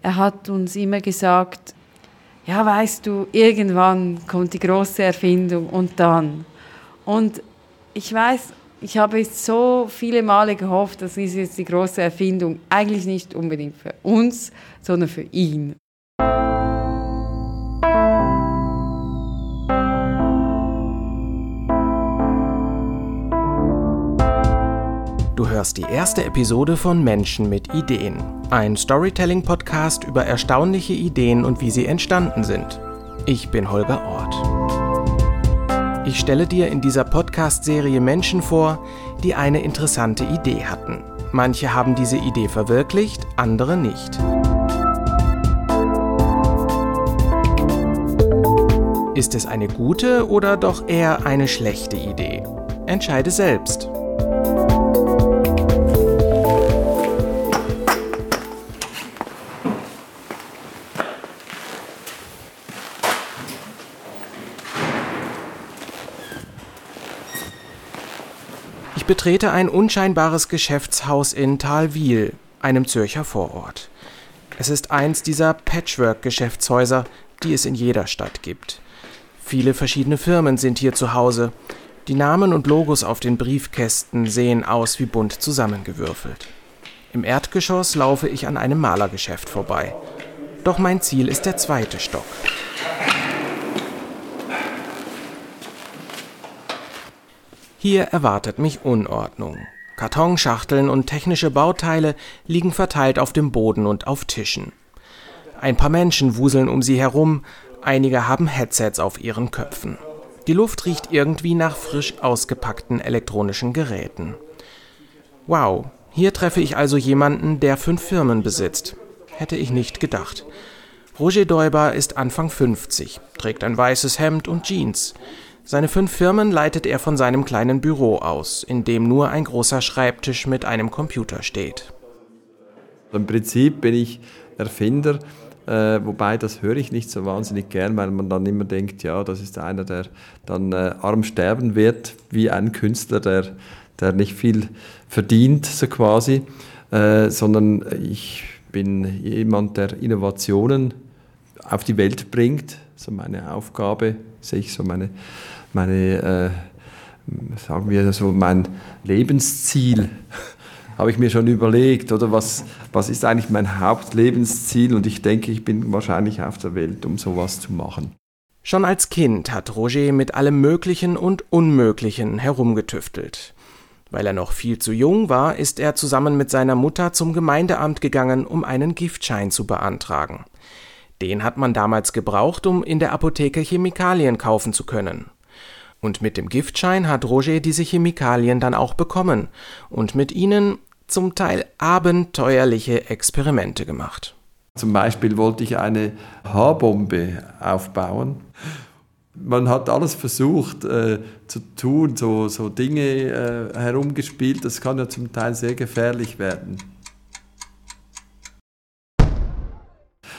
Er hat uns immer gesagt, ja, weißt du, irgendwann kommt die große Erfindung und dann. Und ich weiß, ich habe so viele Male gehofft, das ist jetzt die große Erfindung. Eigentlich nicht unbedingt für uns, sondern für ihn. Du hörst die erste Episode von Menschen mit Ideen, ein Storytelling-Podcast über erstaunliche Ideen und wie sie entstanden sind. Ich bin Holger Ort. Ich stelle dir in dieser Podcast-Serie Menschen vor, die eine interessante Idee hatten. Manche haben diese Idee verwirklicht, andere nicht. Ist es eine gute oder doch eher eine schlechte Idee? Entscheide selbst. Betrete ein unscheinbares Geschäftshaus in Thalwil, einem Zürcher Vorort. Es ist eins dieser Patchwork-Geschäftshäuser, die es in jeder Stadt gibt. Viele verschiedene Firmen sind hier zu Hause. Die Namen und Logos auf den Briefkästen sehen aus wie bunt zusammengewürfelt. Im Erdgeschoss laufe ich an einem Malergeschäft vorbei. Doch mein Ziel ist der zweite Stock. Hier erwartet mich Unordnung. Kartonschachteln und technische Bauteile liegen verteilt auf dem Boden und auf Tischen. Ein paar Menschen wuseln um sie herum, einige haben Headsets auf ihren Köpfen. Die Luft riecht irgendwie nach frisch ausgepackten elektronischen Geräten. Wow, hier treffe ich also jemanden, der fünf Firmen besitzt. Hätte ich nicht gedacht. Roger Däuber ist Anfang 50, trägt ein weißes Hemd und Jeans. Seine fünf Firmen leitet er von seinem kleinen Büro aus, in dem nur ein großer Schreibtisch mit einem Computer steht. Im Prinzip bin ich Erfinder, äh, wobei das höre ich nicht so wahnsinnig gern, weil man dann immer denkt, ja, das ist einer, der dann äh, arm sterben wird, wie ein Künstler, der, der nicht viel verdient, so quasi, äh, sondern ich bin jemand, der Innovationen auf die Welt bringt. So meine Aufgabe, sehe ich so meine meine, äh, sagen wir so, mein Lebensziel habe ich mir schon überlegt, oder was, was ist eigentlich mein Hauptlebensziel? Und ich denke, ich bin wahrscheinlich auf der Welt, um sowas zu machen. Schon als Kind hat Roger mit allem Möglichen und Unmöglichen herumgetüftelt. Weil er noch viel zu jung war, ist er zusammen mit seiner Mutter zum Gemeindeamt gegangen, um einen Giftschein zu beantragen. Den hat man damals gebraucht, um in der Apotheke Chemikalien kaufen zu können. Und mit dem Giftschein hat Roger diese Chemikalien dann auch bekommen und mit ihnen zum Teil abenteuerliche Experimente gemacht. Zum Beispiel wollte ich eine Haarbombe aufbauen. Man hat alles versucht äh, zu tun, so, so Dinge äh, herumgespielt, das kann ja zum Teil sehr gefährlich werden.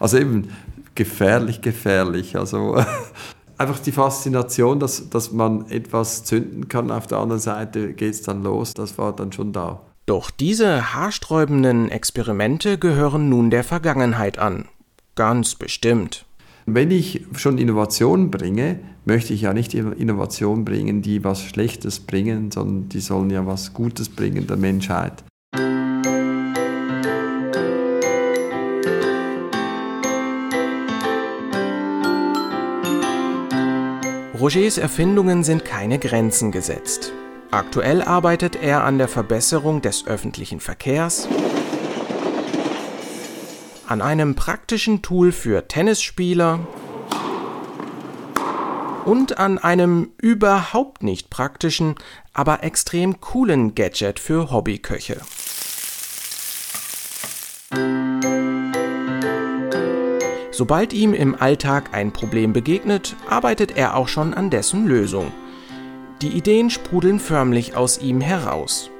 Also eben gefährlich, gefährlich. Also einfach die Faszination, dass, dass man etwas zünden kann. Auf der anderen Seite geht es dann los. Das war dann schon da. Doch diese haarsträubenden Experimente gehören nun der Vergangenheit an. Ganz bestimmt. Wenn ich schon Innovationen bringe, möchte ich ja nicht Innovationen bringen, die was Schlechtes bringen, sondern die sollen ja was Gutes bringen der Menschheit. Rogers Erfindungen sind keine Grenzen gesetzt. Aktuell arbeitet er an der Verbesserung des öffentlichen Verkehrs, an einem praktischen Tool für Tennisspieler und an einem überhaupt nicht praktischen, aber extrem coolen Gadget für Hobbyköche. Sobald ihm im Alltag ein Problem begegnet, arbeitet er auch schon an dessen Lösung. Die Ideen sprudeln förmlich aus ihm heraus.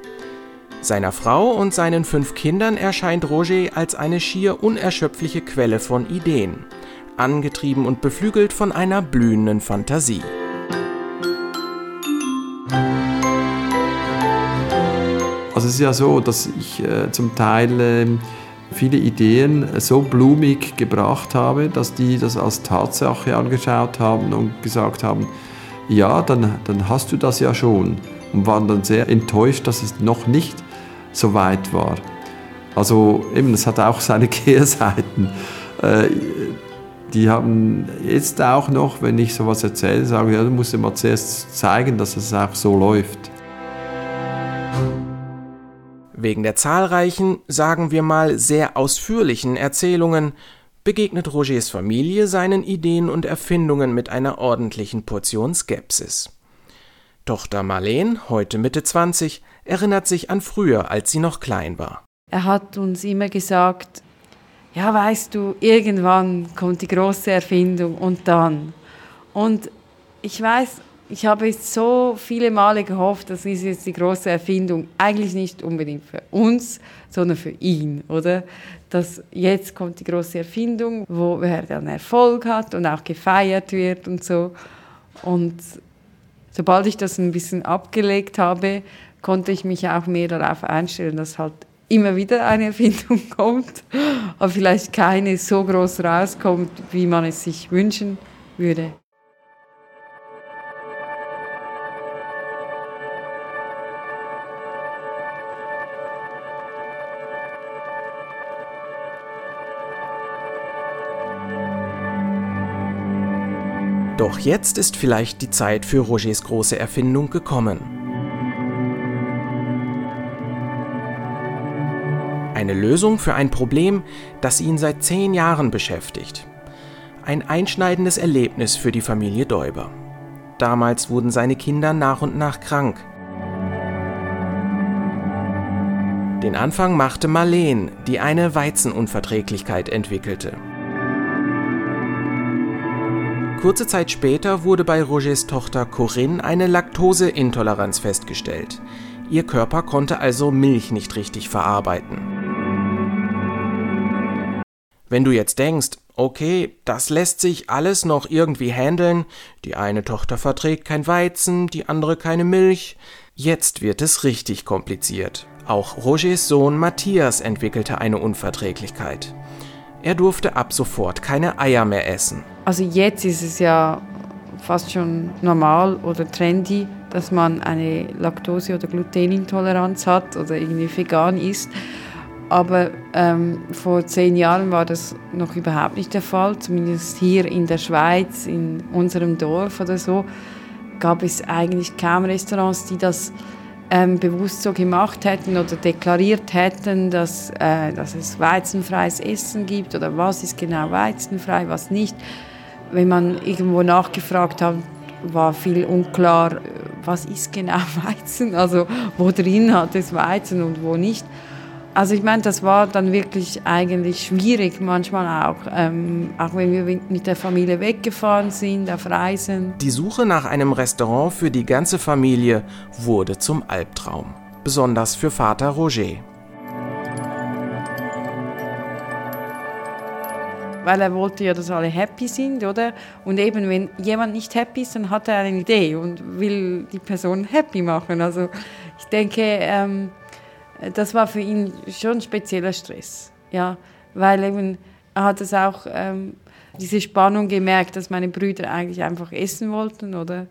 Seiner Frau und seinen fünf Kindern erscheint Roger als eine schier unerschöpfliche Quelle von Ideen, angetrieben und beflügelt von einer blühenden Fantasie. Also es ist ja so, dass ich äh, zum Teil äh, viele Ideen so blumig gebracht habe, dass die das als Tatsache angeschaut haben und gesagt haben, ja, dann, dann hast du das ja schon. Und waren dann sehr enttäuscht, dass es noch nicht so weit war. Also eben, es hat auch seine Kehrseiten. Äh, die haben jetzt auch noch, wenn ich sowas erzähle, sagen, ja, du musst immer zuerst zeigen, dass es auch so läuft. Wegen der zahlreichen, sagen wir mal sehr ausführlichen Erzählungen begegnet Rogers Familie seinen Ideen und Erfindungen mit einer ordentlichen Portion Skepsis. Tochter Marleen, heute Mitte 20, erinnert sich an früher, als sie noch klein war. Er hat uns immer gesagt, ja, weißt du, irgendwann kommt die große Erfindung und dann. Und ich weiß, ich habe so viele Male gehofft, das ist jetzt die große Erfindung, eigentlich nicht unbedingt für uns, sondern für ihn, oder? Dass jetzt kommt die große Erfindung, wo er dann Erfolg hat und auch gefeiert wird und so. Und sobald ich das ein bisschen abgelegt habe, konnte ich mich auch mehr darauf einstellen, dass halt immer wieder eine Erfindung kommt, aber vielleicht keine so groß rauskommt, wie man es sich wünschen würde. Doch jetzt ist vielleicht die Zeit für Rogers große Erfindung gekommen. Eine Lösung für ein Problem, das ihn seit zehn Jahren beschäftigt. Ein einschneidendes Erlebnis für die Familie Däuber. Damals wurden seine Kinder nach und nach krank. Den Anfang machte Marleen, die eine Weizenunverträglichkeit entwickelte. Kurze Zeit später wurde bei Rogers Tochter Corinne eine Laktoseintoleranz festgestellt. Ihr Körper konnte also Milch nicht richtig verarbeiten. Wenn du jetzt denkst, okay, das lässt sich alles noch irgendwie handeln, die eine Tochter verträgt kein Weizen, die andere keine Milch, jetzt wird es richtig kompliziert. Auch Rogers Sohn Matthias entwickelte eine Unverträglichkeit. Er durfte ab sofort keine Eier mehr essen. Also jetzt ist es ja fast schon normal oder trendy, dass man eine Laktose- oder Glutenintoleranz hat oder irgendwie vegan ist. Aber ähm, vor zehn Jahren war das noch überhaupt nicht der Fall. Zumindest hier in der Schweiz, in unserem Dorf oder so, gab es eigentlich kaum Restaurants, die das ähm, bewusst so gemacht hätten oder deklariert hätten, dass, äh, dass es weizenfreies Essen gibt oder was ist genau weizenfrei, was nicht. Wenn man irgendwo nachgefragt hat, war viel unklar, was ist genau Weizen, also wo drin hat es Weizen und wo nicht. Also ich meine, das war dann wirklich eigentlich schwierig manchmal auch, ähm, auch wenn wir mit der Familie weggefahren sind auf Reisen. Die Suche nach einem Restaurant für die ganze Familie wurde zum Albtraum, besonders für Vater Roger. Weil er wollte ja, dass alle happy sind, oder? Und eben, wenn jemand nicht happy ist, dann hat er eine Idee und will die Person happy machen. Also ich denke, ähm, das war für ihn schon spezieller Stress. Ja, weil eben, er hat es auch ähm, diese Spannung gemerkt, dass meine Brüder eigentlich einfach essen wollten, oder?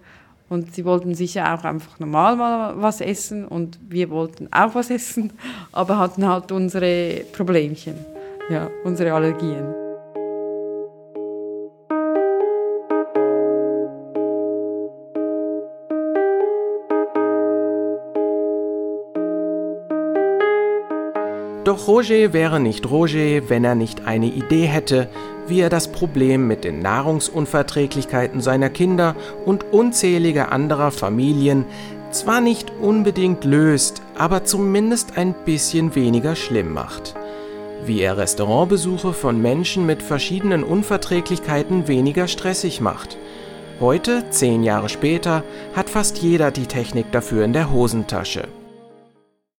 Und sie wollten sicher auch einfach normal mal was essen und wir wollten auch was essen, aber hatten halt unsere Problemchen, ja, unsere Allergien. Doch Roger wäre nicht Roger, wenn er nicht eine Idee hätte, wie er das Problem mit den Nahrungsunverträglichkeiten seiner Kinder und unzähliger anderer Familien zwar nicht unbedingt löst, aber zumindest ein bisschen weniger schlimm macht. Wie er Restaurantbesuche von Menschen mit verschiedenen Unverträglichkeiten weniger stressig macht. Heute, zehn Jahre später, hat fast jeder die Technik dafür in der Hosentasche.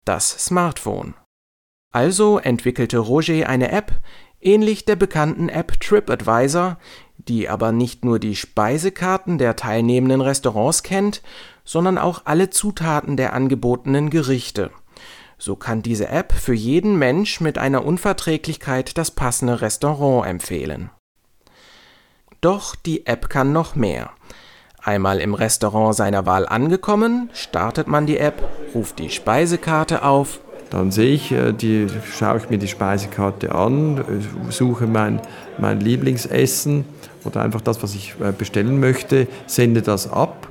Das Smartphone. Also entwickelte Roger eine App, ähnlich der bekannten App TripAdvisor, die aber nicht nur die Speisekarten der teilnehmenden Restaurants kennt, sondern auch alle Zutaten der angebotenen Gerichte. So kann diese App für jeden Mensch mit einer Unverträglichkeit das passende Restaurant empfehlen. Doch die App kann noch mehr. Einmal im Restaurant seiner Wahl angekommen, startet man die App, ruft die Speisekarte auf. Dann sehe ich, äh, die, schaue ich mir die Speisekarte an, äh, suche mein, mein Lieblingsessen oder einfach das, was ich äh, bestellen möchte, sende das ab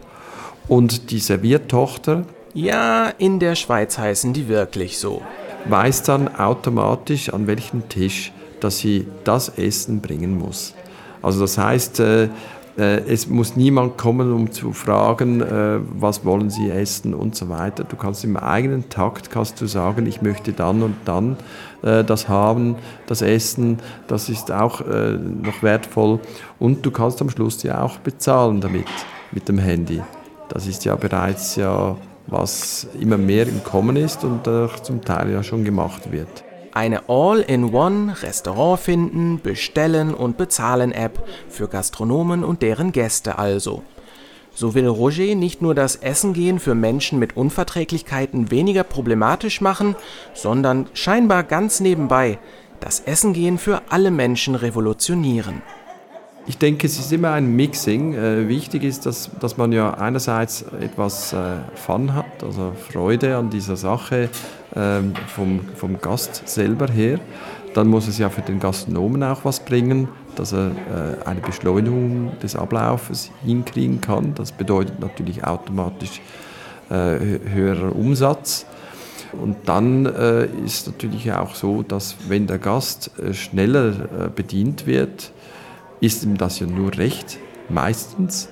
und die Serviertochter. Ja, in der Schweiz heißen die wirklich so. Weiß dann automatisch, an welchen Tisch, dass sie das Essen bringen muss. Also das heißt, es muss niemand kommen, um zu fragen, äh, was wollen Sie essen und so weiter. Du kannst im eigenen Takt kannst du sagen, ich möchte dann und dann äh, das haben, das Essen, das ist auch noch wertvoll. Und du kannst am Schluss ja auch bezahlen damit, mit dem Handy. Das ist ja bereits ja was immer mehr im Kommen ist und zum Teil ja schon gemacht wird. Eine All-in-One Restaurant finden, bestellen und bezahlen App für Gastronomen und deren Gäste also. So will Roger nicht nur das Essen gehen für Menschen mit Unverträglichkeiten weniger problematisch machen, sondern scheinbar ganz nebenbei das Essen gehen für alle Menschen revolutionieren. Ich denke, es ist immer ein Mixing. Äh, wichtig ist, dass, dass man ja einerseits etwas äh, Fun hat, also Freude an dieser Sache äh, vom, vom Gast selber her. Dann muss es ja für den Gastronomen auch was bringen, dass er äh, eine Beschleunigung des Ablaufes hinkriegen kann. Das bedeutet natürlich automatisch äh, höherer Umsatz. Und dann äh, ist natürlich auch so, dass wenn der Gast äh, schneller äh, bedient wird, ist ihm das ja nur recht, meistens.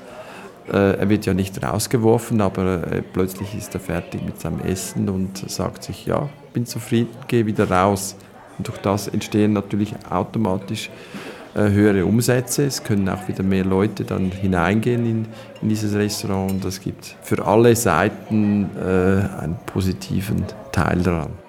Äh, er wird ja nicht rausgeworfen, aber äh, plötzlich ist er fertig mit seinem Essen und sagt sich, ja, bin zufrieden, gehe wieder raus. Und durch das entstehen natürlich automatisch äh, höhere Umsätze. Es können auch wieder mehr Leute dann hineingehen in, in dieses Restaurant und das gibt für alle Seiten äh, einen positiven Teil daran.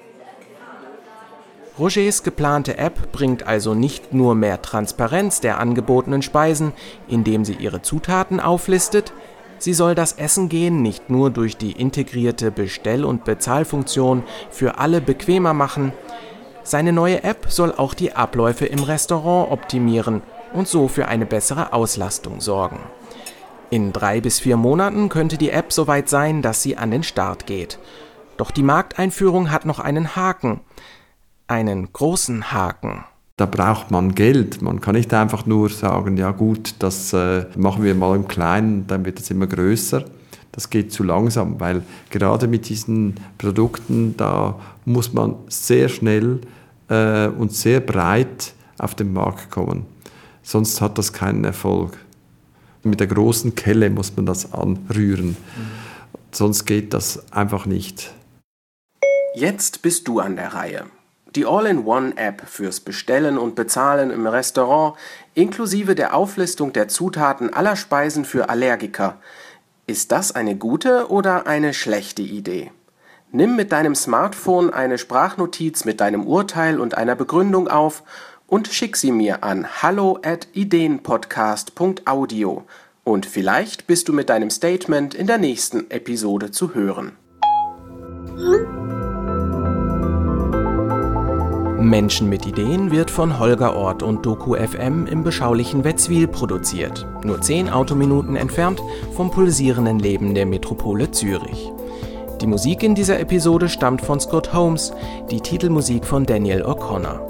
Rogers geplante App bringt also nicht nur mehr Transparenz der angebotenen Speisen, indem sie ihre Zutaten auflistet, sie soll das Essen gehen nicht nur durch die integrierte Bestell- und Bezahlfunktion für alle bequemer machen, seine neue App soll auch die Abläufe im Restaurant optimieren und so für eine bessere Auslastung sorgen. In drei bis vier Monaten könnte die App soweit sein, dass sie an den Start geht. Doch die Markteinführung hat noch einen Haken einen großen Haken. Da braucht man Geld. Man kann nicht einfach nur sagen, ja gut, das äh, machen wir mal im Kleinen, dann wird es immer größer. Das geht zu langsam, weil gerade mit diesen Produkten, da muss man sehr schnell äh, und sehr breit auf den Markt kommen. Sonst hat das keinen Erfolg. Mit der großen Kelle muss man das anrühren. Mhm. Sonst geht das einfach nicht. Jetzt bist du an der Reihe. Die All-in-One-App fürs Bestellen und Bezahlen im Restaurant inklusive der Auflistung der Zutaten aller Speisen für Allergiker. Ist das eine gute oder eine schlechte Idee? Nimm mit deinem Smartphone eine Sprachnotiz mit deinem Urteil und einer Begründung auf und schick sie mir an hallo at ideenpodcast.audio und vielleicht bist du mit deinem Statement in der nächsten Episode zu hören. Menschen mit Ideen wird von Holger Ort und Doku FM im beschaulichen Wetzwil produziert, nur 10 Autominuten entfernt vom pulsierenden Leben der Metropole Zürich. Die Musik in dieser Episode stammt von Scott Holmes, die Titelmusik von Daniel O'Connor.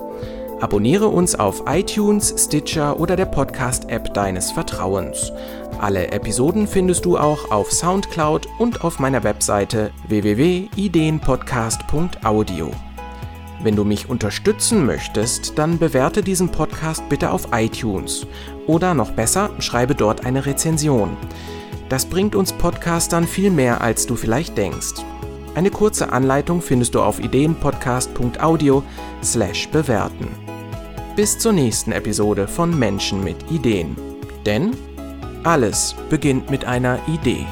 Abonniere uns auf iTunes, Stitcher oder der Podcast-App deines Vertrauens. Alle Episoden findest du auch auf Soundcloud und auf meiner Webseite www.ideenpodcast.audio. Wenn du mich unterstützen möchtest, dann bewerte diesen Podcast bitte auf iTunes. Oder noch besser, schreibe dort eine Rezension. Das bringt uns Podcastern viel mehr, als du vielleicht denkst. Eine kurze Anleitung findest du auf ideenpodcast.audio slash bewerten. Bis zur nächsten Episode von Menschen mit Ideen. Denn alles beginnt mit einer Idee.